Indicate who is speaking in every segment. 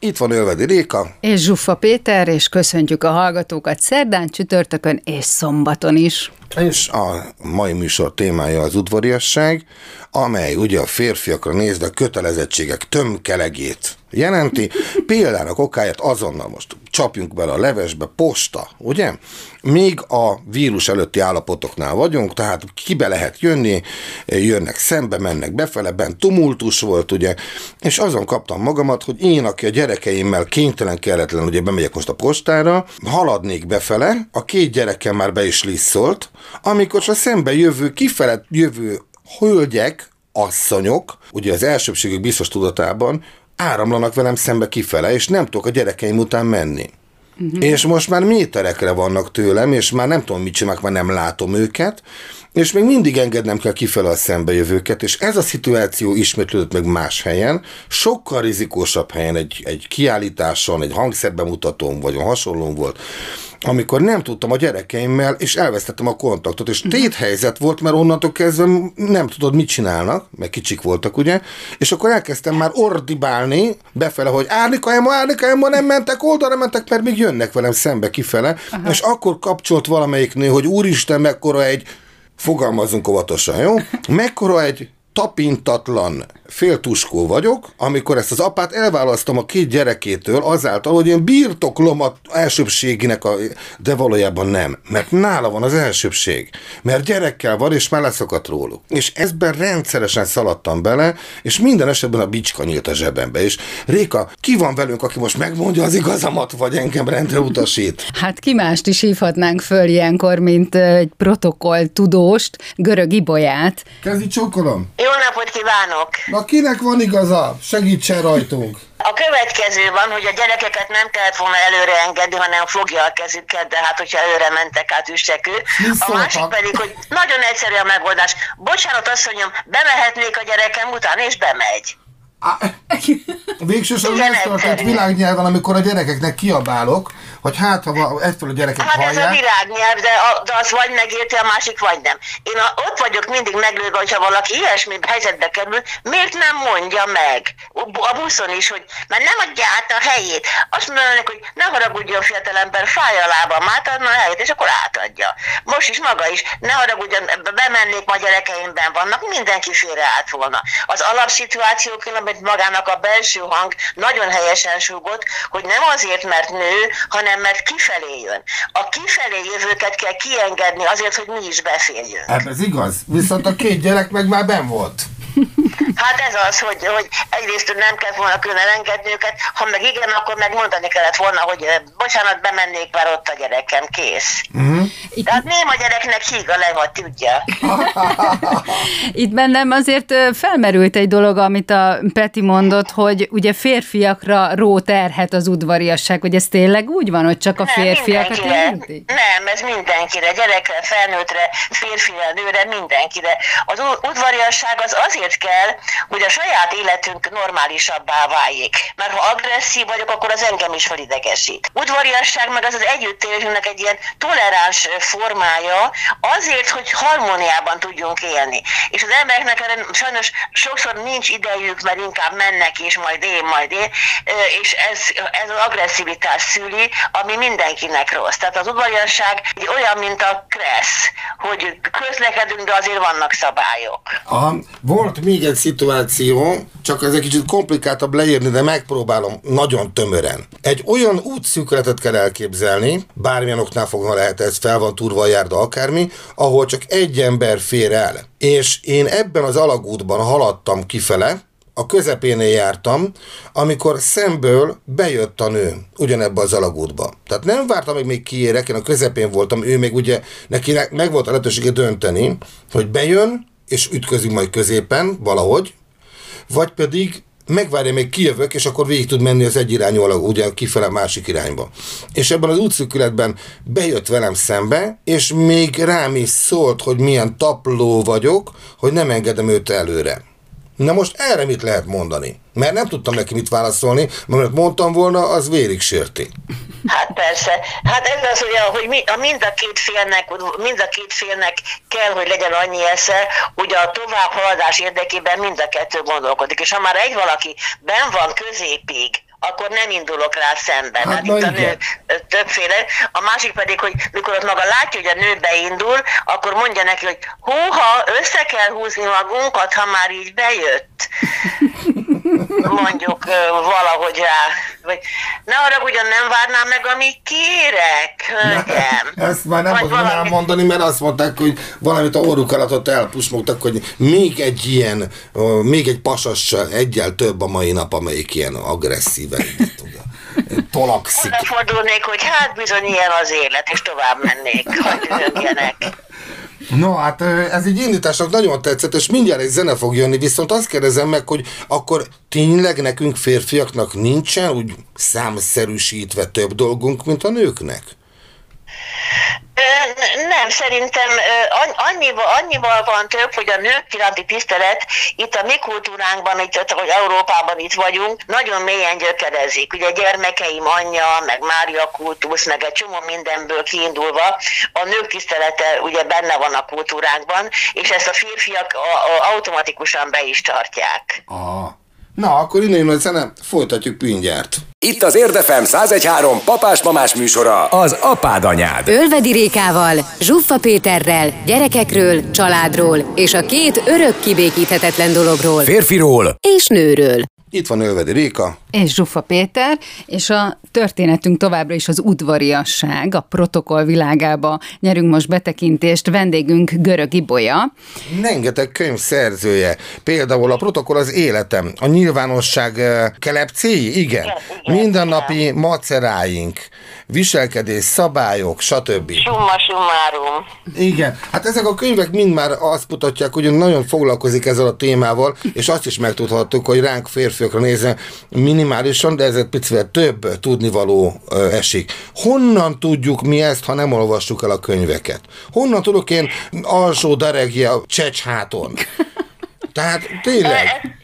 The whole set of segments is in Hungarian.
Speaker 1: Itt van Ölvedi Réka.
Speaker 2: És Zsuffa Péter, és köszöntjük a hallgatókat szerdán, csütörtökön és szombaton is.
Speaker 1: És a mai műsor témája az udvariasság, amely ugye a férfiakra nézve a kötelezettségek tömkelegét jelenti. Példának okáját azonnal most csapjunk bele a levesbe, posta, ugye? Még a vírus előtti állapotoknál vagyunk, tehát kibe lehet jönni, jönnek szembe, mennek befele, bent tumultus volt, ugye, és azon kaptam magamat, hogy én, aki a gyerekeimmel kénytelen kelletlen, ugye bemegyek most a postára, haladnék befele, a két gyerekem már be is lisszolt, amikor a szembe jövő, kifele jövő hölgyek, asszonyok, ugye az elsőbségük biztos tudatában, áramlanak velem szembe kifele, és nem tudok a gyerekeim után menni. Uh-huh. És most már méterekre vannak tőlem, és már nem tudom, mit csinálok, már nem látom őket, és még mindig engednem kell kifele a szembejövőket, és ez a szituáció ismétlődött meg más helyen, sokkal rizikósabb helyen, egy, egy kiállításon, egy hangszerbemutatón, vagy a hasonlón volt, amikor nem tudtam a gyerekeimmel, és elvesztettem a kontaktot, és tét helyzet volt, mert onnantól kezdve nem tudod, mit csinálnak, mert kicsik voltak, ugye, és akkor elkezdtem már ordibálni befele, hogy Árnika Emma, Árnika Emma, nem mentek, oldalra mentek, mert még jönnek velem szembe kifele, Aha. és akkor kapcsolt valamelyik nő, hogy úristen, mekkora egy fogalmazunk óvatosan, jó? Mekkora egy tapintatlan féltuskó vagyok, amikor ezt az apát elválasztom a két gyerekétől azáltal, hogy én birtoklom a elsőbséginek, a, de valójában nem, mert nála van az elsőbség, mert gyerekkel van, és már leszakadt róluk. És ezben rendszeresen szaladtam bele, és minden esetben a bicska nyílt a zsebembe. És Réka, ki van velünk, aki most megmondja az igazamat, vagy engem rendre utasít?
Speaker 2: Hát ki mást is hívhatnánk föl ilyenkor, mint egy protokoll tudóst, görög ibolyát.
Speaker 1: Kezdj csókolom!
Speaker 3: Jó napot kívánok!
Speaker 1: Na kinek van igaza? Segítsen rajtunk!
Speaker 3: A következő van, hogy a gyerekeket nem kellett volna előre engedni, hanem fogja a kezüket, de hát hogyha előre mentek át üssekő. A másik pedig, hogy nagyon egyszerű a megoldás. Bocsánat, asszonyom, bemehetnék a gyerekem után, és bemegy.
Speaker 1: Végsősorban ez történt világnyelven, amikor a gyerekeknek kiabálok, hogy hát, ha egyfelől a gyerekek
Speaker 3: hát
Speaker 1: hallják.
Speaker 3: ez a virágnyelv, de, a, de az vagy megérti, a másik vagy nem. Én a, ott vagyok mindig meglőve, hogyha valaki ilyesmi helyzetbe kerül, miért nem mondja meg a buszon is, hogy mert nem adja át a helyét. Azt mondanak, hogy ne haragudjon fiatalember, fáj a lábam, átadna a helyét, és akkor átadja. Most is maga is, ne haragudjon, bemennék, ma gyerekeimben vannak, mindenki félre állt volna. Az alapszituáció különben magának a belső hang nagyon helyesen súgott, hogy nem azért, mert nő, hanem hanem mert kifelé jön. A kifelé jövőket kell kiengedni azért, hogy mi is beférjünk.
Speaker 1: Hát ez igaz, viszont a két gyerek meg már ben volt.
Speaker 3: Hát ez az, hogy, hogy egyrészt nem kell volna külön elengedni őket, ha meg igen, akkor meg mondani kellett volna, hogy bocsánat, bemennék, már ott a gyerekem, kész. Uh-huh. Tehát nem a gyereknek híg a leva, tudja.
Speaker 2: Itt bennem azért felmerült egy dolog, amit a Peti mondott, hogy ugye férfiakra ró terhet az udvariasság, hogy ez tényleg úgy van, hogy csak a férfiakat
Speaker 3: érinti? Nem, ez mindenkire, gyerekre, felnőttre, férfire, nőre, mindenkire. Az udvariasság az azért kell, hogy a saját életünk normálisabbá váljék. Mert ha agresszív vagyok, akkor az engem is felidegesít. Udvariasság meg az az együttélésünknek egy ilyen toleráns formája, azért, hogy harmóniában tudjunk élni. És az embereknek erre sajnos sokszor nincs idejük, mert inkább mennek, és majd én, majd én, és ez, ez az agresszivitás szüli, ami mindenkinek rossz. Tehát az udvariasság olyan, mint a kressz, hogy közlekedünk, de azért vannak szabályok.
Speaker 1: Aha. Volt még egy szituáció, csak ez egy kicsit komplikáltabb leírni, de megpróbálom nagyon tömören. Egy olyan útszűkületet kell elképzelni, bármilyen oknál fogva lehet ez, fel van turva a járda akármi, ahol csak egy ember fér el. És én ebben az alagútban haladtam kifele, a közepénél jártam, amikor szemből bejött a nő ugyanebbe az alagútba. Tehát nem vártam, hogy még kiérek, én a közepén voltam, ő még ugye, neki meg volt a lehetősége dönteni, hogy bejön, és ütközünk majd középen valahogy, vagy pedig megvárja, még kijövök, és akkor végig tud menni az egy irányú alak, ugye kifele másik irányba. És ebben az útszűkületben bejött velem szembe, és még rám is szólt, hogy milyen tapló vagyok, hogy nem engedem őt előre. Na most erre mit lehet mondani? Mert nem tudtam neki mit válaszolni, mert mondtam volna, az vérig sérti.
Speaker 3: Hát persze. Hát ez az olyan, hogy mi, a mind a két félnek, mind a két félnek kell, hogy legyen annyi esze, hogy a tovább haladás érdekében mind a kettő gondolkodik. És ha már egy valaki ben van középig, akkor nem indulok rá szemben. Hát, hát itt a nő többféle. A másik pedig, hogy mikor ott maga látja, hogy a nő beindul, akkor mondja neki, hogy húha, össze kell húzni magunkat, ha már így bejött. Mondjuk valahogy rá. Vagy, ne arra ugyan nem várnám meg, amíg kérek, hölgyem.
Speaker 1: Ne, ezt már nem tudom valami... mondani, mert azt mondták, hogy valamit a orruk alatt elpusmogtak, hogy még egy ilyen, még egy pasassal egyel több a mai nap, amelyik ilyen agresszív szíven tolakszik.
Speaker 3: Oda fordulnék, hogy hát bizony ilyen az élet, és tovább mennék, hogy rögjenek.
Speaker 1: No, hát ez egy indításnak nagyon tetszett, és mindjárt egy zene fog jönni, viszont azt kérdezem meg, hogy akkor tényleg nekünk férfiaknak nincsen úgy számszerűsítve több dolgunk, mint a nőknek?
Speaker 3: Nem, szerintem annyival, annyival van több, hogy a nők iránti tisztelet itt a mi kultúránkban, itt, hogy Európában itt vagyunk, nagyon mélyen gyökerezik. Ugye gyermekeim anyja, meg Mária kultusz, meg egy csomó mindenből kiindulva, a nők tisztelete ugye benne van a kultúránkban, és ezt a férfiak automatikusan be is tartják.
Speaker 1: Aha. Na, akkor innen jön a zene, folytatjuk mindjárt.
Speaker 4: Itt az Érdefem 1013 papás-mamás műsora, az apád anyád.
Speaker 5: Ölvedi Rékával, Zsuffa Péterrel, gyerekekről, családról és a két örök kibékíthetetlen dologról.
Speaker 4: Férfiról
Speaker 5: és nőről.
Speaker 1: Itt van Ölvedi Réka.
Speaker 2: És Zsuffa Péter, és a történetünk továbbra is az udvariasság, a protokoll világába nyerünk most betekintést, vendégünk Görög Ibolya.
Speaker 1: Rengeteg könyv szerzője, például a protokoll az életem, a nyilvánosság kelepcéi, igen, igen mindennapi maceráink, viselkedés, szabályok, stb.
Speaker 3: Summa summarum.
Speaker 1: Igen, hát ezek a könyvek mind már azt mutatják, hogy nagyon foglalkozik ezzel a témával, és azt is megtudhattuk, hogy ránk férfiakra nézve minimálisan, de ez egy picivel több tudnivaló esik. Honnan tudjuk mi ezt, ha nem olvassuk el a könyveket? Honnan tudok én alsó daregia csecsháton? Tehát tényleg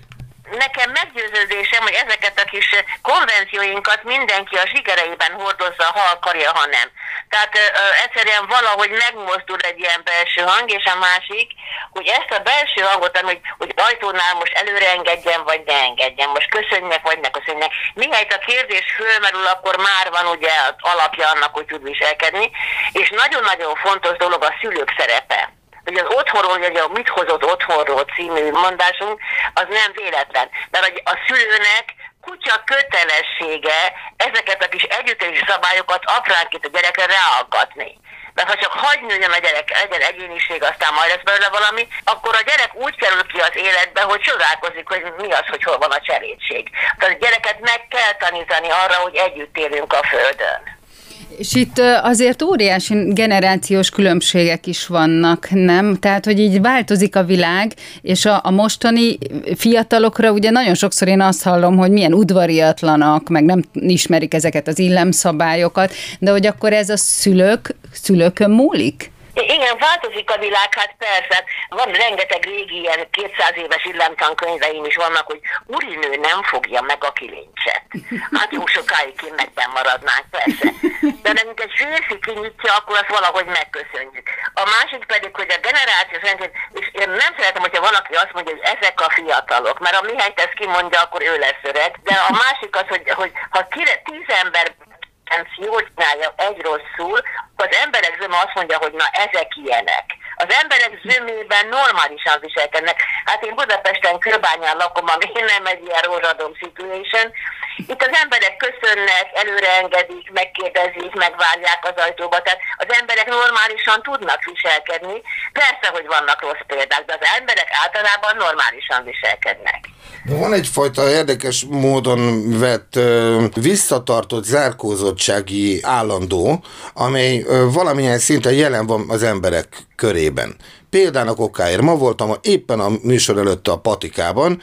Speaker 3: nekem meggyőződésem, hogy ezeket a kis konvencióinkat mindenki a zsigereiben hordozza, ha akarja, ha nem. Tehát ö, egyszerűen valahogy megmozdul egy ilyen belső hang, és a másik, hogy ezt a belső hangot, hogy, hogy ajtónál most előre engedjen, vagy ne engedjen, most köszönjek, vagy ne köszönjek. Mihelyt a kérdés fölmerül, akkor már van ugye alapja annak, hogy tud viselkedni, és nagyon-nagyon fontos dolog a szülők szerepe hogy az otthonról, hogy a Mit hozott otthonról című mondásunk, az nem véletlen. Mert a szülőnek kutya kötelessége ezeket a kis együttési szabályokat apránként a gyerekre ráaggatni. Mert ha csak hagy nőjön a gyerek, legyen egyéniség, aztán majd lesz belőle valami, akkor a gyerek úgy kerül ki az életbe, hogy csodálkozik, hogy mi az, hogy hol van a cserédség. Tehát a gyereket meg kell tanítani arra, hogy együtt élünk a Földön.
Speaker 2: És itt azért óriási generációs különbségek is vannak, nem? Tehát, hogy így változik a világ, és a, a mostani fiatalokra ugye nagyon sokszor én azt hallom, hogy milyen udvariatlanak, meg nem ismerik ezeket az illemszabályokat, de hogy akkor ez a szülők, szülőkön múlik?
Speaker 3: Igen, változik a világ, hát persze. Van rengeteg régi ilyen 200 éves illemtankönyveim is vannak, hogy urinő nem fogja meg a kilincset. Hát jó sokáig kinnekben maradnánk, persze. De nem egy férfi kinyitja, akkor azt valahogy megköszönjük. A másik pedig, hogy a generáció szerint, és én nem szeretem, hogyha valaki azt mondja, hogy ezek a fiatalok, mert a Mihály ezt kimondja, akkor ő lesz öreg. De a másik az, hogy, hogy ha tíz ember jól csinálja egy rosszul, az emberek zöme azt mondja, hogy na ezek ilyenek. Az emberek zömében normálisan viselkednek. Hát én Budapesten Kőbányán lakom, ami nem egy ilyen rózsadom situation. Itt az emberek köszönnek, előreengedik, megkérdezik, megvárják az ajtóba. Tehát az emberek normálisan tudnak viselkedni. Persze, hogy vannak rossz példák, de az emberek általában normálisan viselkednek.
Speaker 1: Van egyfajta érdekes módon vett visszatartott zárkózottsági állandó, amely valamilyen szinten jelen van az emberek körében. Példának okáért ma voltam éppen a műsor előtt a patikában,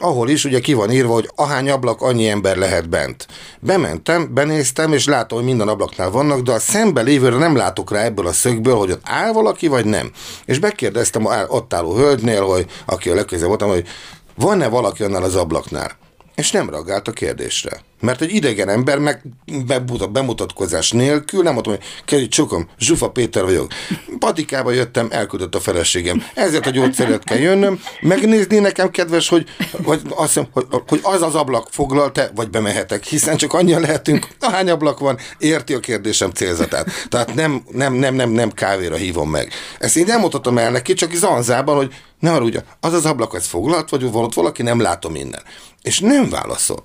Speaker 1: ahol is ugye ki van írva, hogy ahány ablak, annyi ember lehet bent. Bementem, benéztem, és látom, hogy minden ablaknál vannak, de a szembe lévőre nem látok rá ebből a szögből, hogy ott áll valaki, vagy nem. És megkérdeztem a ott álló hölgynél, hogy aki a legközelebb voltam, hogy van-e valaki annál az ablaknál? És nem reagált a kérdésre. Mert egy idegen ember meg bemutat, bemutatkozás nélkül, nem mondtam, hogy került csokom, Zsufa Péter vagyok. Patikába jöttem, elküldött a feleségem. Ezért a gyógyszeret kell jönnöm, megnézni nekem, kedves, hogy, hogy, azt hiszem, hogy, hogy az az ablak foglal-e, vagy bemehetek, hiszen csak annyian lehetünk, ahány ablak van, érti a kérdésem célzatát. Tehát nem, nem, nem, nem, nem kávéra hívom meg. Ezt én nem mondhatom el neki, csak zanzában, hogy ne ugye, az az ablak, ez foglalt, vagy volt valaki, nem látom innen. És nem válaszol.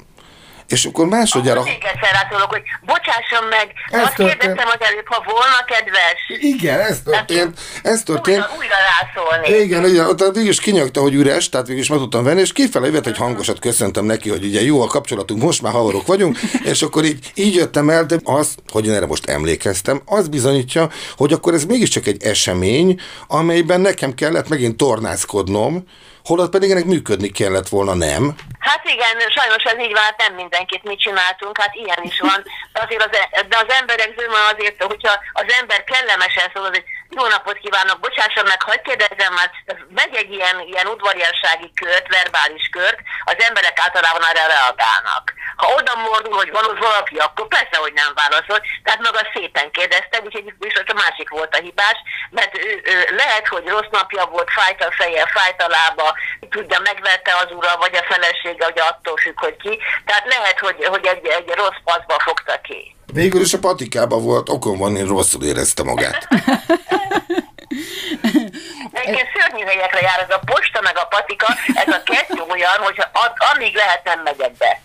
Speaker 1: És akkor másodjára...
Speaker 3: Akkor még egyszer rátolok, hogy bocsásson meg, ez azt történt. kérdeztem az előbb, ha volna kedves.
Speaker 1: Igen, ez történt. Ez történt. Újra,
Speaker 3: újra rászólni.
Speaker 1: Igen, igen, ott végül is kinyagta, hogy üres, tehát végül is meg tudtam venni, és kifele jött egy hangosat, köszöntem neki, hogy ugye jó a kapcsolatunk, most már havarok vagyunk, és akkor így, így jöttem el, de az, hogy én erre most emlékeztem, az bizonyítja, hogy akkor ez mégiscsak egy esemény, amelyben nekem kellett megint tornászkodnom, holott pedig ennek működni kellett volna, nem?
Speaker 3: Hát igen, sajnos ez így vált, nem mindenkit mit csináltunk, hát ilyen is van. Azért az, e- de az emberek zöme azért, hogyha az ember kellemesen szól, hogy jó napot kívánok, bocsásson meg, hagyd kérdezzem már, megy egy ilyen, ilyen udvariassági kört, verbális kört, az emberek általában arra reagálnak. Ha oda mordul, hogy van valaki, akkor persze, hogy nem válaszol. Tehát maga szépen kérdezte, úgyhogy viszont a másik volt a hibás, mert ő, ő, lehet, hogy rossz napja volt, fájt a feje, fájt a lába, tudja, megvette az ura, vagy a felesége, hogy attól függ, hogy ki. Tehát lehet, hogy, hogy egy, egy rossz paszba fogta ki.
Speaker 1: Végül is a patikában volt, okon van, én rosszul érezte magát.
Speaker 3: Egyébként szörnyű helyekre jár ez a posta meg a patika, ez a kettő olyan, hogy amíg lehet nem megyek be.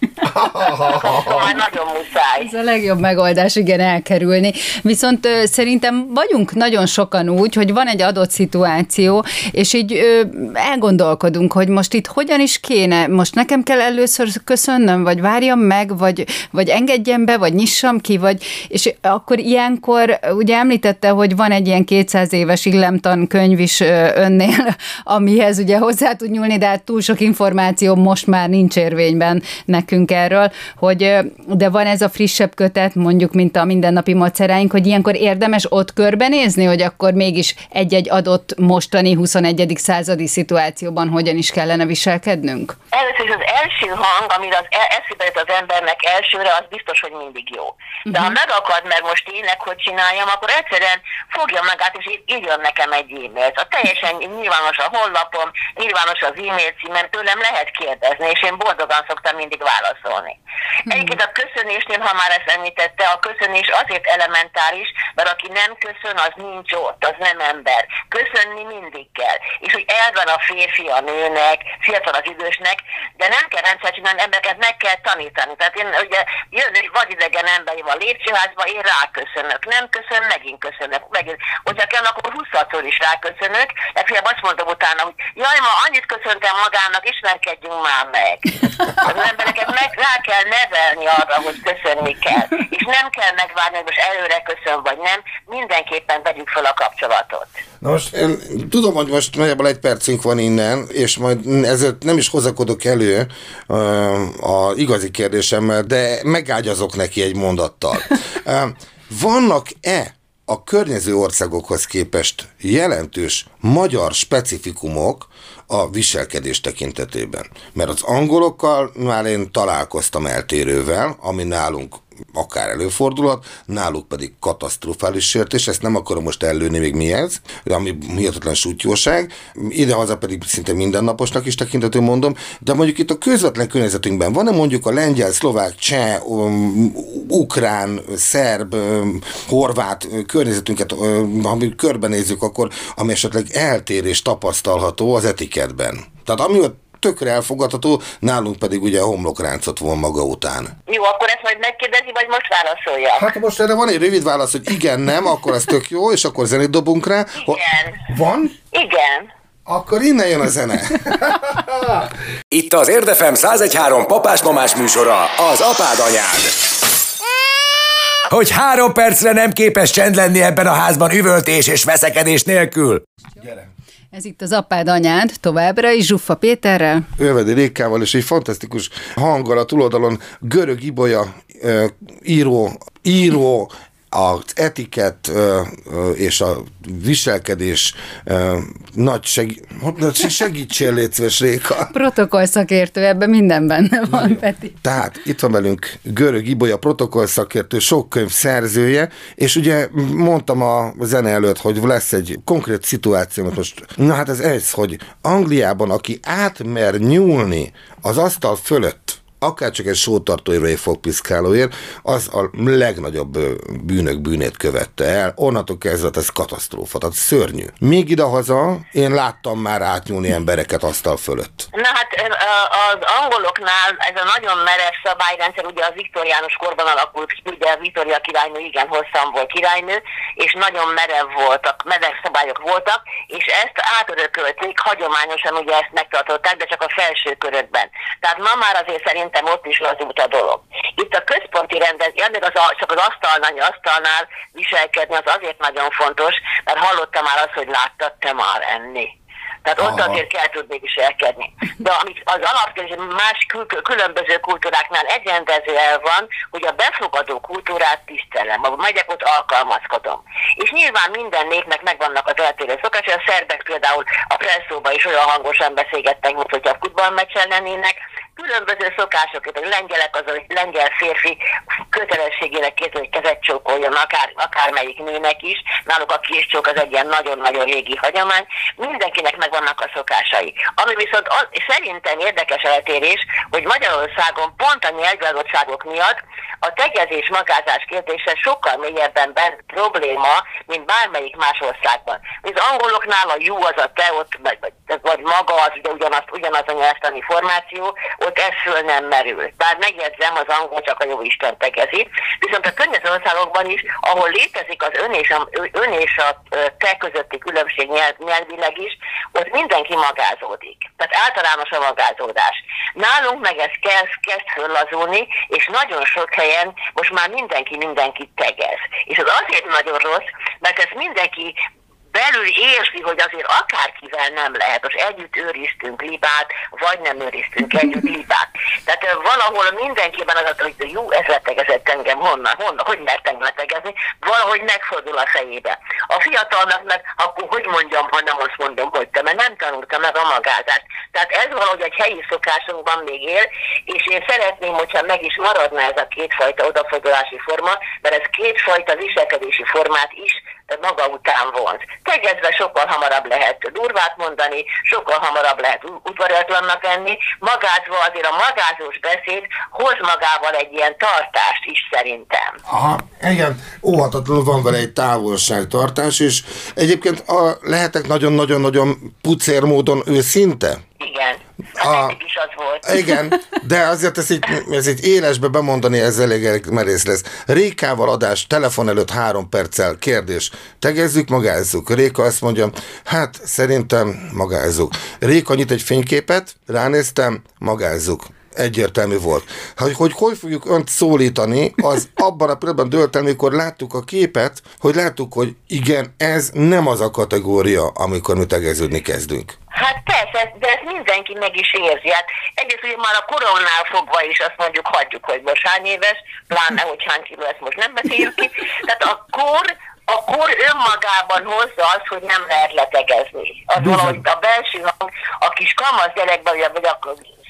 Speaker 3: Szóval nagyon muszáj.
Speaker 2: Ez a legjobb megoldás, igen, elkerülni. Viszont ö, szerintem vagyunk nagyon sokan úgy, hogy van egy adott szituáció, és így ö, elgondolkodunk, hogy most itt hogyan is kéne, most nekem kell először köszönnöm, vagy várjam meg, vagy, vagy engedjem be, vagy nyissam ki, vagy, és akkor ilyenkor, ugye említette, hogy van egy ilyen 200 éves illemtan könyv is önnél, amihez ugye hozzá tud nyúlni, de hát túl sok információ most már nincs érvényben nekünk erről, hogy de van ez a frissebb kötet, mondjuk, mint a mindennapi maceráink, hogy ilyenkor érdemes ott körbenézni, hogy akkor mégis egy-egy adott mostani 21. századi szituációban hogyan is kellene viselkednünk?
Speaker 3: Először is az első hang, amire az e- eszébe jut az embernek elsőre, az biztos, hogy mindig jó. De uh-huh. ha mhm. megakad meg most tényleg, hogy csináljam, akkor egyszerűen fogja magát, és írjon nekem egy e-mailt. A teljesen nyilvános a honlapom, nyilvános az e-mail címem, tőlem lehet kérdezni, és én boldogan szoktam mindig válaszolni. Hmm. Egyébként a köszönésnél, ha már ezt említette, a köszönés azért elementáris, mert aki nem köszön, az nincs ott, az nem ember. Köszönni mindig kell. És hogy elvan a férfi a nőnek, fiatal az idősnek, de nem kell rendszer csinálni, embereket meg kell tanítani. Tehát én ugye jön egy vadidegen ember van lépcsőházba, én ráköszönök. Nem köszön, megint köszönök. Megint. Hogyha kell, akkor 20 is ráköszönök. Legfeljebb azt mondom utána, hogy jaj, ma annyit köszöntem magának, ismerkedjünk már meg. Az embereket meg rá kell nevelni arra, hogy köszönni kell. És nem kell megvárni, hogy most előre köszön, vagy nem. Mindenképpen vegyük fel a kapcsolatot.
Speaker 1: Na most én tudom, hogy most nagyjából egy percünk van innen, és majd ezért nem is hozakodok elő uh, a igazi kérdésemmel, de megágyazok neki egy mondattal. Vannak-e a környező országokhoz képest jelentős magyar specifikumok a viselkedés tekintetében. Mert az angolokkal már én találkoztam eltérővel, ami nálunk akár előfordulhat, náluk pedig katasztrofális sértés, ezt nem akarom most ellőni még mi ez, ami hihetetlen sútyóság, idehaza pedig szinte mindennaposnak is tekintető mondom, de mondjuk itt a közvetlen környezetünkben van-e mondjuk a lengyel, szlovák, cseh, um, ukrán, szerb, um, horvát környezetünket, um, ha mi körbenézzük, akkor ami esetleg eltérés tapasztalható az etiketben. Tehát ami ott tökre elfogadható, nálunk pedig ugye a homlokráncot von maga után.
Speaker 3: Jó, akkor ezt majd megkérdezi, vagy most válaszolja?
Speaker 1: Hát most erre van egy rövid válasz, hogy igen, nem, akkor ez tök jó, és akkor zenét dobunk rá.
Speaker 3: Igen.
Speaker 1: Van?
Speaker 3: Igen.
Speaker 1: Akkor innen jön a zene.
Speaker 4: Itt az Érdefem 1013 papás-mamás műsora, az apád anyád. Hogy három percre nem képes csend lenni ebben a házban üvöltés és veszekedés nélkül.
Speaker 2: Gyere. Ez itt az apád anyád, továbbra is Zsuffa Péterrel.
Speaker 1: Ölvedi Rékával, és egy fantasztikus hanggal a túloldalon görög ibolya író, író, az etikett és a viselkedés nagy seg... segítsél, létszves Réka.
Speaker 2: Protokoll szakértő, ebben minden benne van, Peti.
Speaker 1: Tehát itt van velünk Görög Ibolya protokoll szakértő, sok könyv szerzője, és ugye mondtam a zene előtt, hogy lesz egy konkrét szituáció, mert most, na hát ez ez, hogy Angliában, aki átmer nyúlni az asztal fölött, akár csak egy sótartóért vagy fogpiszkálóért, az a legnagyobb bűnök bűnét követte el. Onnantól kezdve ez katasztrófa, tehát szörnyű. Még idehaza én láttam már átnyúlni embereket asztal fölött.
Speaker 3: Na hát az angoloknál ez a nagyon merev szabályrendszer ugye az viktoriánus korban alakult, ugye a Viktória királynő igen hosszan volt királynő, és nagyon merev voltak, merev szabályok voltak, és ezt átörökölték, hagyományosan ugye ezt megtartották, de csak a felső körökben. Tehát ma már azért szerint szerintem ott is lazult a dolog. Itt a központi rendezvény, még az, csak az asztalnál, asztalnál viselkedni, az azért nagyon fontos, mert hallottam már azt, hogy láttad te már enni. Tehát ott Aha. azért kell tudni viselkedni. De amit az alapkérdés más kül- különböző kultúráknál egyendező el van, hogy a befogadó kultúrát tisztelem. Ha megyek, ott alkalmazkodom. És nyilván minden népnek megvannak az eltérő szokásai. A szerbek például a presszóba is olyan hangosan beszélgettek, mint hogyha a futballmeccsen lennének különböző szokások, hogy lengyelek az, hogy lengyel férfi kötelességének kész, hogy kezet csókoljon akár, akármelyik nőnek is, náluk a késcsók az egy ilyen nagyon-nagyon régi hagyomány, mindenkinek megvannak a szokásai. Ami viszont az, szerintem érdekes eltérés, hogy Magyarországon pont a nyelvgazottságok miatt a tegezés magázás kérdése sokkal mélyebben ben probléma, mint bármelyik más országban. Az angoloknál a jó az a te, ott, vagy, vagy maga az, de ugyanaz, ugyanaz a nyelvtani formáció, ott ez föl nem merül. Bár megjegyzem, az angol csak a jó Isten tegezi. Viszont a környező országokban is, ahol létezik az ön és a, ön és a te közötti különbség nyelv, nyelvileg is, ott mindenki magázódik. Tehát általános a magázódás. Nálunk meg ez kezd, kezd föllazulni, és nagyon sok helyen most már mindenki mindenkit tegez. És ez azért nagyon rossz, mert ezt mindenki belül érzi, hogy azért akárkivel nem lehet. Most együtt őriztünk libát, vagy nem őriztünk együtt libát. Tehát valahol mindenkiben az, hogy jó, ez letegezett engem, honnan, honnan, hogy mertem letegezni, valahogy megfordul a fejébe. A fiatalnak meg, akkor hogy mondjam, ha nem azt mondom, hogy te, mert nem tanultam meg a magázást. Tehát ez valahogy egy helyi szokásunkban még él, és én szeretném, hogyha meg is maradna ez a kétfajta odafordulási forma, mert ez kétfajta viselkedési formát is maga után vont. Tegezve sokkal hamarabb lehet durvát mondani, sokkal hamarabb lehet udvariatlannak lenni, magázva azért a magázós beszéd hoz magával egy ilyen tartást is szerintem.
Speaker 1: Aha, igen, óhatatlanul van vele egy távolságtartás, és egyébként a, lehetek nagyon-nagyon-nagyon pucér módon őszinte?
Speaker 3: Igen. A, is az volt.
Speaker 1: Igen, de azért ezt így, ez így élesbe bemondani, ez elég merész lesz. Rékával adás, telefon előtt három perccel, kérdés. Tegezzük, magázzuk. Réka azt mondja, hát szerintem magázzuk. Réka nyit egy fényképet, ránéztem, magázzuk egyértelmű volt. Hogy, hogy hogy fogjuk önt szólítani, az abban a pillanatban dölt el, amikor láttuk a képet, hogy láttuk, hogy igen, ez nem az a kategória, amikor mi tegeződni kezdünk.
Speaker 3: Hát persze, de ezt mindenki meg is érzi. Hát egyrészt ugye már a koronnál fogva is azt mondjuk, hagyjuk, hogy most hány éves, pláne, hogy hány kiló, ezt most nem beszéljük ki. Tehát a kor a kor önmagában hozza azt, hogy nem lehet letegezni. Az Bizony. valahogy a belső hang, a kis kamasz gyerekben, vagy a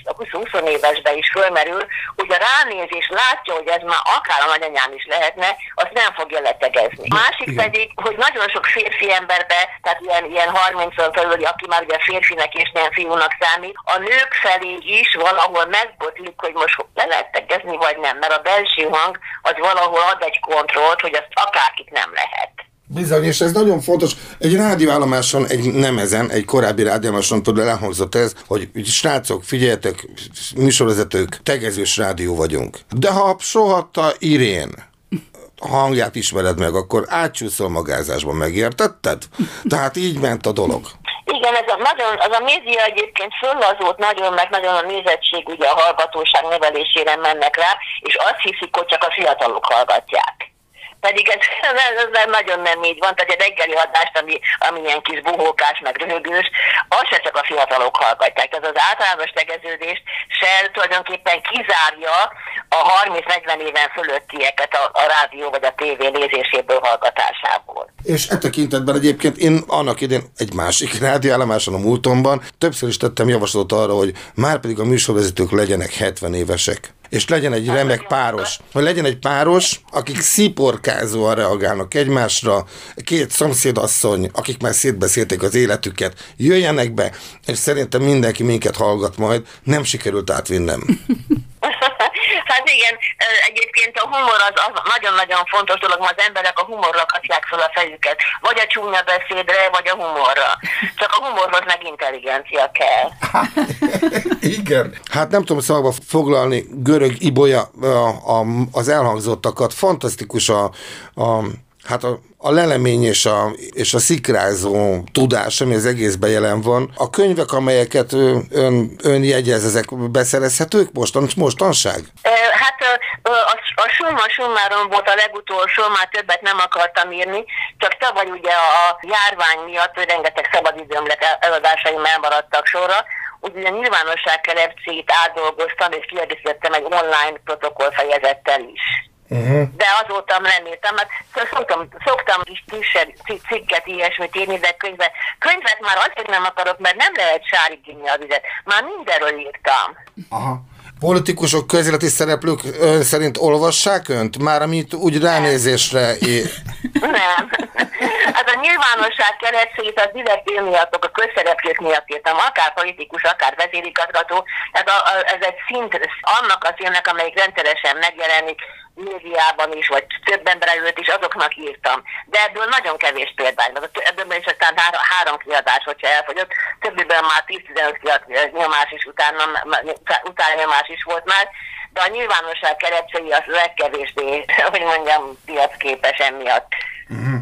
Speaker 3: a 20 évesben is fölmerül, hogy a ránézés látja, hogy ez már akár a nagyanyám is lehetne, azt nem fogja letegezni. A másik Igen. pedig, hogy nagyon sok férfi emberbe, tehát ilyen, ilyen 30 felül, aki már ugye férfinek és nem fiúnak számít, a nők felé is valahol megbotlik, hogy most le lehet tegezni, vagy nem, mert a belső hang az valahol ad egy kontrollt, hogy azt akárkit nem lehet.
Speaker 1: Bizony, és ez nagyon fontos. Egy rádióállomáson, egy nemezen, egy korábbi rádióállomáson tudod elhangzott ez, hogy srácok, figyeljetek, műsorvezetők, tegezős rádió vagyunk. De ha sohatta Irén hangját ismered meg, akkor átcsúszol magázásban, megértetted? Tehát így ment a dolog.
Speaker 3: Igen, ez a, nagyon, az a média egyébként föllazult nagyon, mert nagyon a nézettség ugye a hallgatóság nevelésére mennek rá, és azt hiszik, hogy csak a fiatalok hallgatják. Pedig ez, ez, ez nagyon nem így van, tehát egy reggeli adást, ami, ami ilyen kis buhókás, meg röhögős, azt se csak a fiatalok hallgatják. Ez az általános tegeződést se tulajdonképpen kizárja a 30-40 éven fölöttieket a, a rádió vagy a tévé nézéséből, hallgatásából.
Speaker 1: És e tekintetben egyébként én annak idén egy másik rádióállomáson a múltomban többször is tettem javaslatot arra, hogy már pedig a műsorvezetők legyenek 70 évesek és legyen egy remek páros. Hogy legyen egy páros, akik sziporkázóan reagálnak egymásra, két szomszédasszony, akik már szétbeszélték az életüket, jöjjenek be, és szerintem mindenki minket hallgat majd, nem sikerült átvinnem.
Speaker 3: Hát igen, egyébként a humor az, az nagyon-nagyon fontos dolog, mert az emberek a humorra kapják fel a fejüket. Vagy a csúnya beszédre, vagy a humorra. Csak a humorhoz meg intelligencia kell.
Speaker 1: igen. Hát nem tudom szavakba foglalni görög ibolya a, a, az elhangzottakat. Fantasztikus a, a hát a, a lelemény és a, és a szikrázó tudás, ami az egészben jelen van. A könyvek, amelyeket ön, ön jegyez, ezek beszerezhetők mostan, mostanság?
Speaker 3: Hát a, a Summa Summarum volt a legutolsó, már többet nem akartam írni, csak tavaly ugye a járvány miatt, rengeteg szabadidőm lett eladásaim elmaradtak sorra, úgyhogy a nyilvánosság kelepcét átdolgoztam, és kiegészítettem egy online protokoll fejezettel is. Uh-huh. De azóta nem írtam, mert szoktam, szoktam is kisebb cikket, ilyesmit írni, de könyvet, könyvet már azért nem akarok, mert nem lehet sárigítni a vizet. Már mindenről írtam.
Speaker 1: Aha. Politikusok, közéleti szereplők ön szerint olvassák önt? Már amit úgy ránézésre... É...
Speaker 3: Nem. Hát a nyilvánosság keretszét az direkt én miattok, a közszereplők miatt írtam, akár politikus, akár vezérigazgató. Tehát a, a, ez egy szint annak a filmnek, amelyik rendszeresen megjelenik, médiában is, vagy több ember előtt is, azoknak írtam. De ebből nagyon kevés példány van. Ebből is aztán három, három kiadás, hogyha elfogyott. Többiből már 10-15 nyomás is utána, utána nyomás is volt már, de a nyilvánosság keretségei az legkevésbé, hogy mondjam, piacképes emiatt. Uh-huh.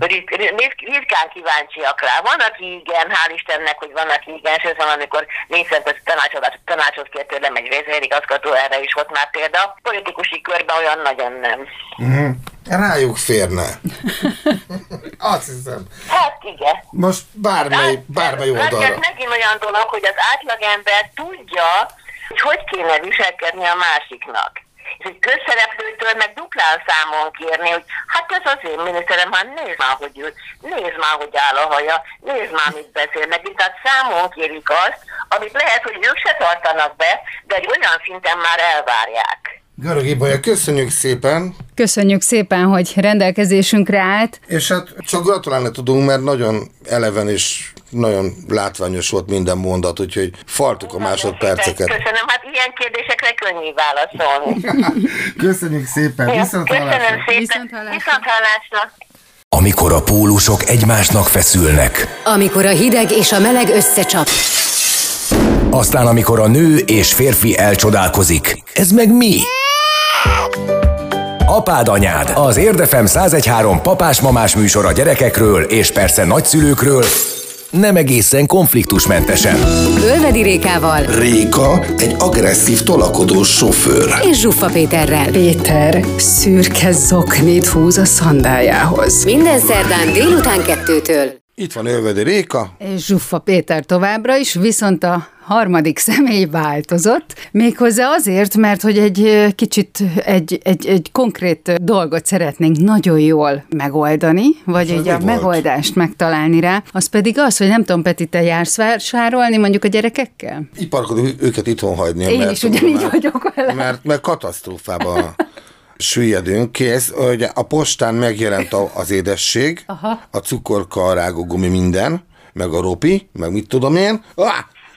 Speaker 3: Ritkán kíváncsiak rá. Van, aki igen, hál' Istennek, hogy van, aki igen, sőt van, amikor négy tanácsot, tanácsot kért tőlem egy vezérigazgató, erre is volt már példa. Politikusi körben olyan nagyon nem.
Speaker 1: Uh-huh. Rájuk férne. Azt hiszem.
Speaker 3: Hát igen.
Speaker 1: Most bármely, bármely oldalra.
Speaker 3: Ez megint olyan dolog, hogy az átlagember tudja, hogy hogy kéne viselkedni a másiknak és egy közszereplőtől meg duplán számon kérni, hogy hát ez az én miniszterem, hát nézd már, hogy ül, nézd már, hogy áll a haja, nézd már, mit beszél, meg tehát számon kérik azt, amit lehet, hogy ők se tartanak be, de egy olyan szinten már elvárják.
Speaker 1: Garagi Baja, köszönjük szépen!
Speaker 2: Köszönjük szépen, hogy rendelkezésünkre állt.
Speaker 1: És hát csak gratulálni tudunk, mert nagyon eleven és nagyon látványos volt minden mondat, úgyhogy faltuk a másodperceket.
Speaker 3: Köszönöm, hát ilyen kérdésekre könnyű válaszolni.
Speaker 1: Köszönjük szépen,
Speaker 3: viszont Köszönöm szépen, viszont hallásra.
Speaker 4: Amikor a pólusok egymásnak feszülnek.
Speaker 5: Amikor a hideg és a meleg összecsap.
Speaker 4: Aztán amikor a nő és férfi elcsodálkozik. Ez meg mi? Apád anyád, az Érdefem 1013 papás-mamás műsor a gyerekekről és persze nagyszülőkről, nem egészen konfliktusmentesen.
Speaker 5: Ölvedi Rékával.
Speaker 4: Réka egy agresszív tolakodó sofőr.
Speaker 5: És Zsuffa Péterrel.
Speaker 2: Péter szürke zoknit húz a szandájához.
Speaker 5: Minden szerdán délután kettőtől.
Speaker 1: Itt van Ölvedi Réka.
Speaker 2: És Zsuffa Péter továbbra is, viszont a harmadik személy változott, méghozzá azért, mert hogy egy kicsit egy, egy, egy konkrét dolgot szeretnénk nagyon jól megoldani, vagy egy a megoldást megtalálni rá, az pedig az, hogy nem tudom, Peti, te jársz vásárolni mondjuk a gyerekekkel?
Speaker 1: Iparkodom őket itthon hagyni.
Speaker 2: Én mert, is ugyanígy mert, vagyok
Speaker 1: vele. Mert, mert katasztrófában süllyedünk. Kész, hogy a postán megjelent az édesség, Aha. a cukorka, a rágógumi, minden, meg a ropi, meg mit tudom én. Ah!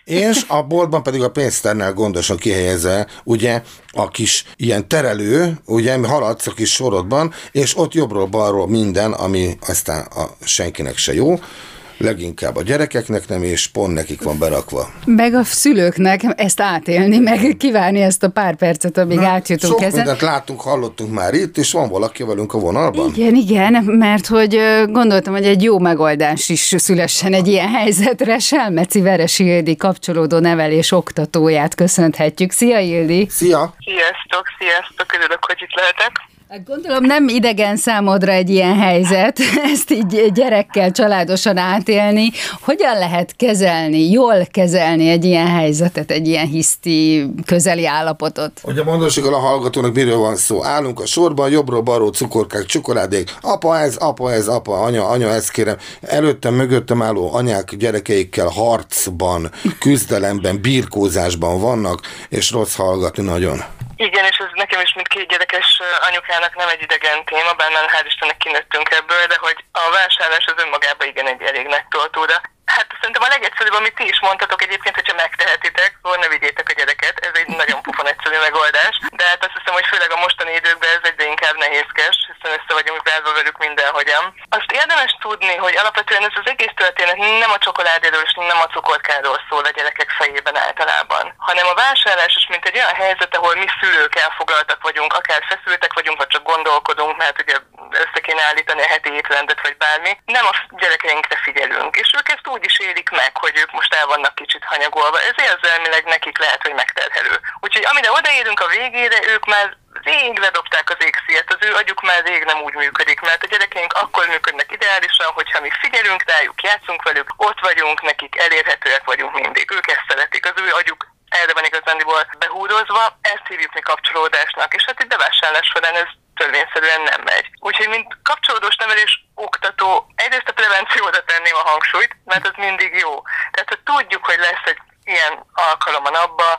Speaker 1: és a boltban pedig a pénztárnál gondosan kihelyezve, ugye, a kis ilyen terelő, ugye, haladsz a kis sorodban, és ott jobbról-balról minden, ami aztán a senkinek se jó, leginkább a gyerekeknek nem, és pont nekik van berakva.
Speaker 2: Meg a szülőknek ezt átélni, meg kívánni ezt a pár percet, amíg Na, átjutunk sok
Speaker 1: ezen. mindent láttunk, hallottunk már itt, és van valaki velünk a vonalban?
Speaker 2: Igen, igen, mert hogy gondoltam, hogy egy jó megoldás is szülessen egy ilyen helyzetre. Selmeci Veresi Ildi kapcsolódó nevelés oktatóját köszönhetjük. Szia Ildi!
Speaker 1: Szia!
Speaker 6: Sziasztok, sziasztok, örülök, hogy itt lehetek.
Speaker 2: Hát gondolom nem idegen számodra egy ilyen helyzet, ezt így gyerekkel családosan átélni. Hogyan lehet kezelni, jól kezelni egy ilyen helyzetet, egy ilyen hiszti közeli állapotot?
Speaker 1: Ugye mondosik a hallgatónak miről van szó. Állunk a sorban, jobbról balról cukorkák, csokoládék. Apa ez, apa ez, apa, anya, anya ezt kérem. Előttem, mögöttem álló anyák gyerekeikkel harcban, küzdelemben, birkózásban vannak, és rossz hallgatni nagyon.
Speaker 6: Igen, és ez nekem is, mint két gyerekes anyukának nem egy idegen téma, bár már hál' Istennek kinőttünk ebből, de hogy a vásárlás az önmagában igen egy elég megtoltóda. Hát szerintem a legegyszerűbb, amit ti is mondtatok egyébként, hogyha megtehetitek, akkor ne vigyétek a gyereket, ez egy nagyon pufon egyszerű megoldás, de hát azt hiszem, hogy főleg a mostani időkben ez egyre inkább nehézkes, hiszen össze vagyunk várva velük mindenhogyan. Azt érdemes tudni, hogy alapvetően ez az egész történet nem a csokoládéről és nem a cukorkáról szól a gyerekek fejében általában, hanem a vásárlás is mint egy olyan helyzet, ahol mi szülők elfoglaltak vagyunk, akár feszültek vagyunk, vagy csak gondolkodunk, mert ugye össze kéne állítani a heti étrendet, vagy bármi, nem a gyerekeinkre figyelünk, és ők ezt úgy is élik meg, hogy ők most el vannak kicsit hanyagolva. Ez érzelmileg nekik lehet, hogy megterhelő. Úgyhogy amire odaérünk a végére, ők már rég ledobták az égszíjat, az ő agyuk már rég nem úgy működik, mert a gyerekeink akkor működnek ideálisan, hogyha mi figyelünk rájuk, játszunk velük, ott vagyunk, nekik elérhetőek vagyunk mindig. Ők ezt szeretik, az ő agyuk erre van igazándiból behúdozva, ezt hívjuk mi kapcsolódásnak, és hát itt bevásárlás során ez törvényszerűen nem megy. Úgyhogy, mint kapcsolódós nevelés oktató, egyrészt a prevencióra tenném a hangsúlyt, mert ez mindig jó. Tehát, hogy tudjuk, hogy lesz egy ilyen alkalom a napba,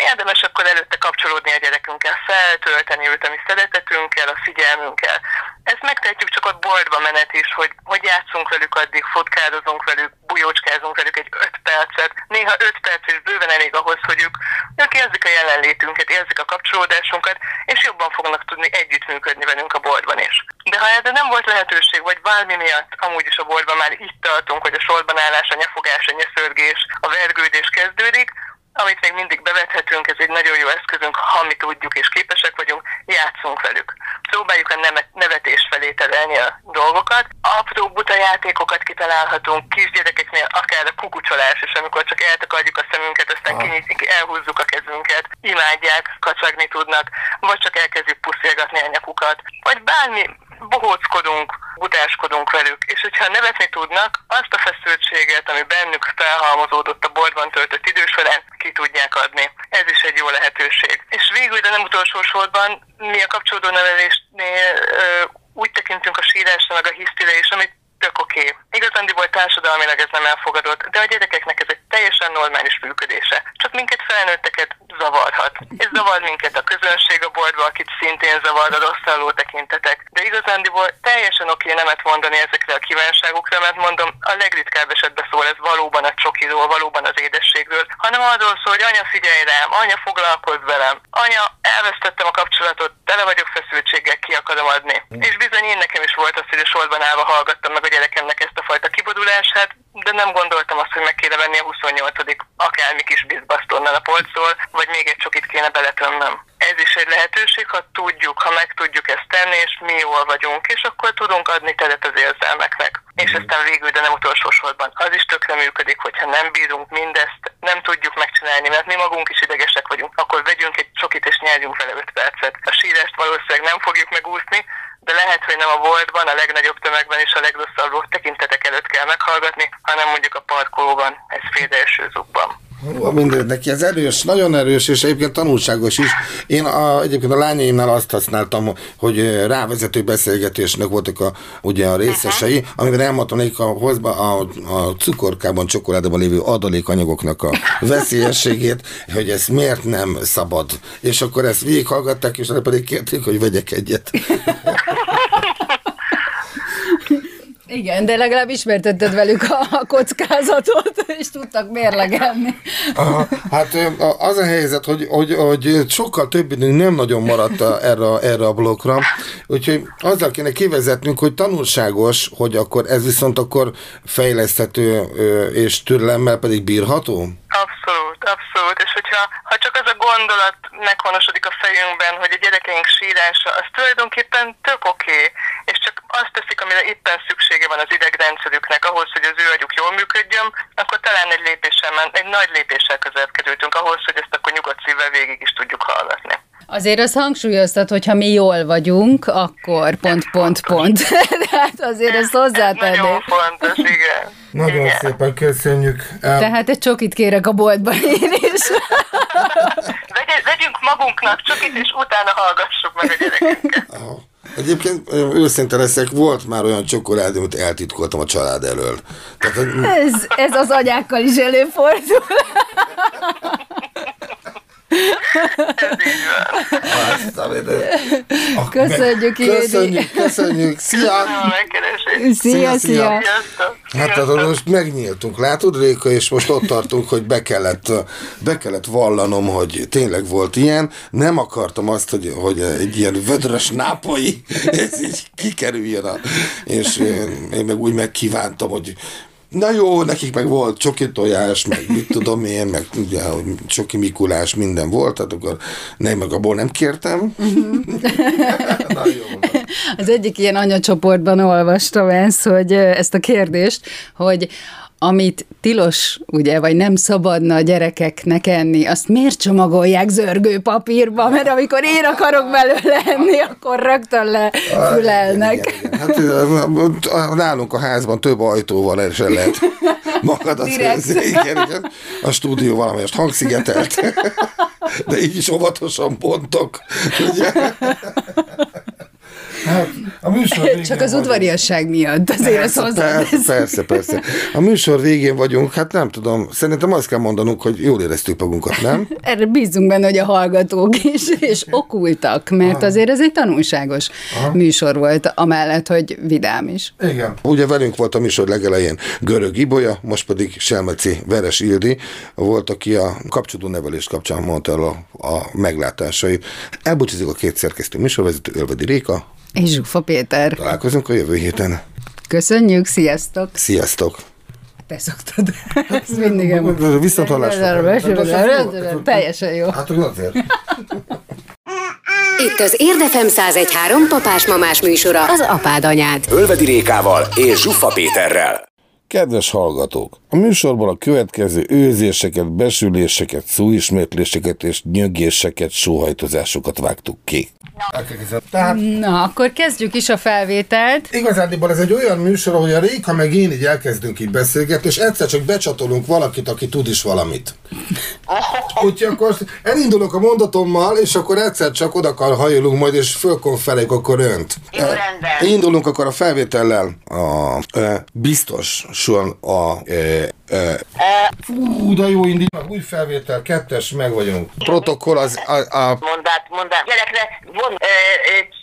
Speaker 6: érdemes akkor előtte kapcsolódni a gyerekünkkel, feltölteni őt a mi szeretetünkkel, a figyelmünkkel. Ezt megtehetjük csak ott boltba menet is, hogy, hogy játszunk velük addig, fotkádozunk velük, bujócskázunk velük egy öt percet. Néha öt perc is bőven elég ahhoz, hogy ők, ők érzik a jelenlétünket, érzik a kapcsolódásunkat, és jobban fognak tudni együttműködni velünk a boltban is. De ha erre nem volt lehetőség, vagy bármi miatt amúgy is a boltban már itt tartunk, hogy a sorban állás, a nyafogás, a nyeszörgés, a vergődés kezdődik, amit még mindig bevethetünk, ez egy nagyon jó eszközünk, ha mi tudjuk és képesek vagyunk, játszunk velük. Próbáljuk a nevetés felé terelni a dolgokat. Apró buta játékokat kitalálhatunk kisgyerekeknél, akár a kukucsolás, és amikor csak eltakarjuk a szemünket, aztán kinyitjuk, elhúzzuk a kezünket, imádják, kacsagni tudnak, vagy csak elkezdjük puszilgatni a nyakukat, vagy bármi bohóckodunk, butáskodunk velük, és hogyha nevetni tudnak, azt a feszültséget, ami bennük felhalmozódott a boltban töltött idő során, ki tudják adni. Ez is egy jó lehetőség. És végül, de nem utolsó sorban, mi a kapcsolódó nevelésnél ö, úgy tekintünk a sírásra, meg a hisztire is, amit tök oké. Okay. Igazándiból társadalmilag ez nem elfogadott, de a gyerekeknek ez egy teljesen normális működése. Csak minket felnőtteket zavarhat. Ez zavar minket a közönség a boltba, akit szintén zavar a rosszalló tekintetek. Igazándiból teljesen oké nemet mondani ezekre a kívánságokra, mert mondom, a legritkább esetben szól ez valóban a csokiról, valóban az édességről, hanem arról szól, hogy anya figyelj rám, anya foglalkozz velem, anya elvesztettem a kapcsolatot, tele vagyok feszültséggel, ki akarom adni. Mm. És bizony én nekem is volt az, hogy a sorban állva hallgattam meg a gyerekemnek ezt a fajta kibodulását, de nem gondoltam azt, hogy meg kéne venni a 28 akármi kis bizbasztonnal a polcról, vagy még egy csokit kéne beletönnöm. Egy lehetőség, ha tudjuk, ha meg tudjuk ezt tenni, és mi jól vagyunk, és akkor tudunk adni teret az érzelmeknek. Mm. És aztán végül, de nem utolsó sorban, az is tökre működik, hogyha nem bírunk mindezt, nem tudjuk megcsinálni, mert mi magunk is idegesek vagyunk, akkor vegyünk egy csokit és nyerjünk vele 5 percet. A sírást valószínűleg nem fogjuk megúszni, de lehet, hogy nem a boltban, a legnagyobb tömegben és a legrosszabb tekintetek előtt kell meghallgatni, hanem mondjuk a parkolóban, ez fél első zugban.
Speaker 1: Minden, neki ez erős, nagyon erős, és egyébként tanulságos is. Én a, egyébként a lányaimnál azt használtam, hogy rávezető beszélgetésnek voltak a, ugye a részesei, amiben elmondtam nekik a, hozba, a, a cukorkában, csokoládában lévő adalékanyagoknak a veszélyességét, hogy ez miért nem szabad. És akkor ezt végighallgatták, és pedig kérték, hogy vegyek egyet.
Speaker 2: Igen, de legalább ismertetted velük a kockázatot, és tudtak mérlegelni.
Speaker 1: Aha, hát az a helyzet, hogy, hogy, hogy sokkal több időnk nem nagyon maradt erre, erre a blokkra, úgyhogy azzal kéne kivezetnünk, hogy tanulságos, hogy akkor ez viszont akkor fejleszthető és türelemmel pedig bírható?
Speaker 6: Abszolút, abszolút, és hogyha ha csak az a gondolat meghonosodik a fejünkben, hogy a gyerekeink sírása, az tulajdonképpen tök oké, okay, és csak azt teszik, amire éppen szüksége van az idegrendszerüknek ahhoz, hogy az ő agyuk jól működjön, akkor talán egy lépéssel, egy nagy lépéssel közelebb kerültünk ahhoz, hogy ezt akkor nyugodt szívvel végig is tudjuk hallgatni.
Speaker 2: Azért azt hangsúlyoztat, hogy ha mi jól vagyunk, akkor pont, pont, pont. Tehát azért ezt
Speaker 6: Ez
Speaker 2: hozzátenném.
Speaker 6: nagyon fontos, igen.
Speaker 1: Nagyon
Speaker 6: igen.
Speaker 1: szépen köszönjük.
Speaker 2: Tehát egy csokit kérek a boltban én is.
Speaker 6: Vegye- Vegyünk magunknak csokit, és utána hallgassuk meg a gyerekeket.
Speaker 1: Egyébként őszinte leszek, volt már olyan csokoládé, amit eltitkoltam a család elől. Tehát,
Speaker 2: Ez, ez az anyákkal is előfordul.
Speaker 6: Ez így van.
Speaker 1: azt, amit- Ah,
Speaker 2: Köszönjük, Ildi.
Speaker 1: Köszönjük, köszönjük. Szia!
Speaker 6: Megkeresés.
Speaker 2: Szia,
Speaker 1: Szia.
Speaker 6: Sziasztok.
Speaker 1: Hát tehát most megnyíltunk, látod Réka, és most ott tartunk, hogy be kellett, be kellett vallanom, hogy tényleg volt ilyen. Nem akartam azt, hogy, hogy egy ilyen vödrös nápai, ez így kikerüljön. A, és én, én meg úgy megkívántam, hogy Na jó, nekik meg volt csoki tojás, meg mit tudom én, meg ugye, hogy csoki Mikulás, minden volt, tehát akkor nem, meg abból nem kértem. Na jó.
Speaker 2: Az egyik ilyen anyacsoportban olvastam ezt, hogy ezt a kérdést, hogy amit tilos, ugye, vagy nem szabadna a gyerekeknek enni, azt miért csomagolják zörgő papírba, mert amikor én akarok belőle enni, akkor rögtön lefülelnek.
Speaker 1: Hát nálunk a házban több ajtó van, és el lehet magadat. Igen, igen. A stúdió valamelyest hangszigetelt. De így is óvatosan bontok. Ugye? Hát, a műsor végén
Speaker 2: Csak az udvariasság miatt, azért
Speaker 1: Persze,
Speaker 2: hozzá.
Speaker 1: persze, persze, persze. A műsor végén vagyunk, hát nem tudom, szerintem azt kell mondanunk, hogy jól éreztük magunkat, nem?
Speaker 2: Erre bízunk benne, hogy a hallgatók is, és okultak, mert azért ez egy tanulságos műsor volt, amellett, hogy vidám is.
Speaker 1: Igen. Ugye velünk volt a műsor legelején Görög Ibolya, most pedig Selmeci Veres Ildi volt, aki a kapcsolódó nevelés kapcsán mondta el a, a meglátásait. Elbúcsúzik a két szerkesztő műsorvezető, Ölvedi Réka.
Speaker 2: És Zsufa Péter.
Speaker 1: Találkozunk a jövő héten.
Speaker 2: Köszönjük, sziasztok!
Speaker 1: Sziasztok!
Speaker 2: Te szoktad. Ez mindig.
Speaker 1: Viszont hallásra.
Speaker 2: Teljesen jó.
Speaker 1: Hát azért.
Speaker 5: Itt az Érdefem 1013 papás-mamás műsora, az apád anyád.
Speaker 4: Ölvedi Rékával és Zsuffa Péterrel.
Speaker 1: Kedves hallgatók! A műsorban a következő őzéseket, besüléseket, szóismétléseket és nyögéseket, sóhajtozásokat vágtuk ki. Tehát
Speaker 2: Na, akkor kezdjük is a felvételt.
Speaker 1: igazándiból ez egy olyan műsor, ahol a Réka meg én így elkezdünk így beszélgetni, és egyszer csak becsatolunk valakit, aki tud is valamit. Úgyhogy akkor elindulok a mondatommal, és akkor egyszer csak oda hajolunk majd, és fölkonfereljük akkor önt.
Speaker 3: Jó, rendben.
Speaker 1: Indulunk akkor a felvétellel. A, e, biztosan a... E, e, fú, de jó indítunk. Új felvétel, kettes, meg vagyunk. Protokoll az a, a
Speaker 3: Mondát, mondát. Gyerekre, von, ö, ö,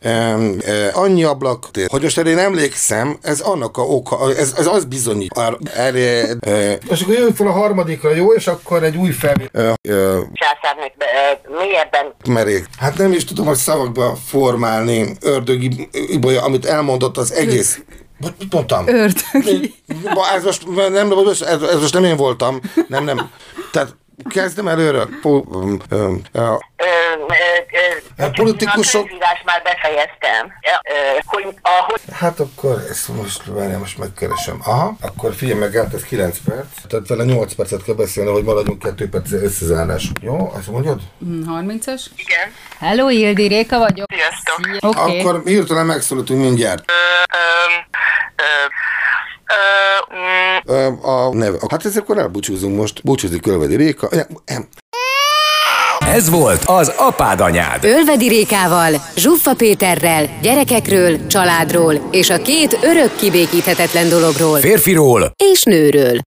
Speaker 1: Em, e, annyi ablak, hogy most erre én emlékszem, ez annak a oka, ez, ez az bizonyít. Ar- Erre, e, és akkor jövünk fel a harmadikra, jó? És akkor egy új felvétel. E, e,
Speaker 3: császárnak ö, mélyebben.
Speaker 1: merék. Hát nem is tudom, hogy szavakba formálni ördögi ibolya, amit elmondott az egész. Vagy mit mondtam?
Speaker 2: Ördögi.
Speaker 1: Ez most nem, ez, ez most nem én voltam. Nem, nem. Tehát kezdem előről. Po, Ö, ö, ö, Hát politikusok-
Speaker 3: A már befejeztem. Ö, ö, hogy, ahogy
Speaker 1: Hát akkor ezt most, várjál, most megkeresem. Aha, akkor figyelj meg, hát ez 9 perc. Tehát vele 8 percet kell beszélni, hogy maradjunk 2 perc összezárás. Jó, azt mondjad?
Speaker 2: 30-as.
Speaker 6: Igen.
Speaker 2: Hello, Ildi, Réka vagyok.
Speaker 6: Sziasztok.
Speaker 2: Oké. Okay.
Speaker 1: Akkor hirtelen megszólítunk mindjárt.
Speaker 6: Ö, ö, ö, mm,
Speaker 1: Ö, a neve. Hát ezzel akkor elbúcsúzunk most. Búcsúzik Ölvedi Réka. Nem, nem.
Speaker 4: Ez volt az apád anyád.
Speaker 5: Ölvedi Rékával, Zsuffa Péterrel, gyerekekről, családról és a két örök kibékíthetetlen dologról
Speaker 4: Férfiról
Speaker 5: és nőről.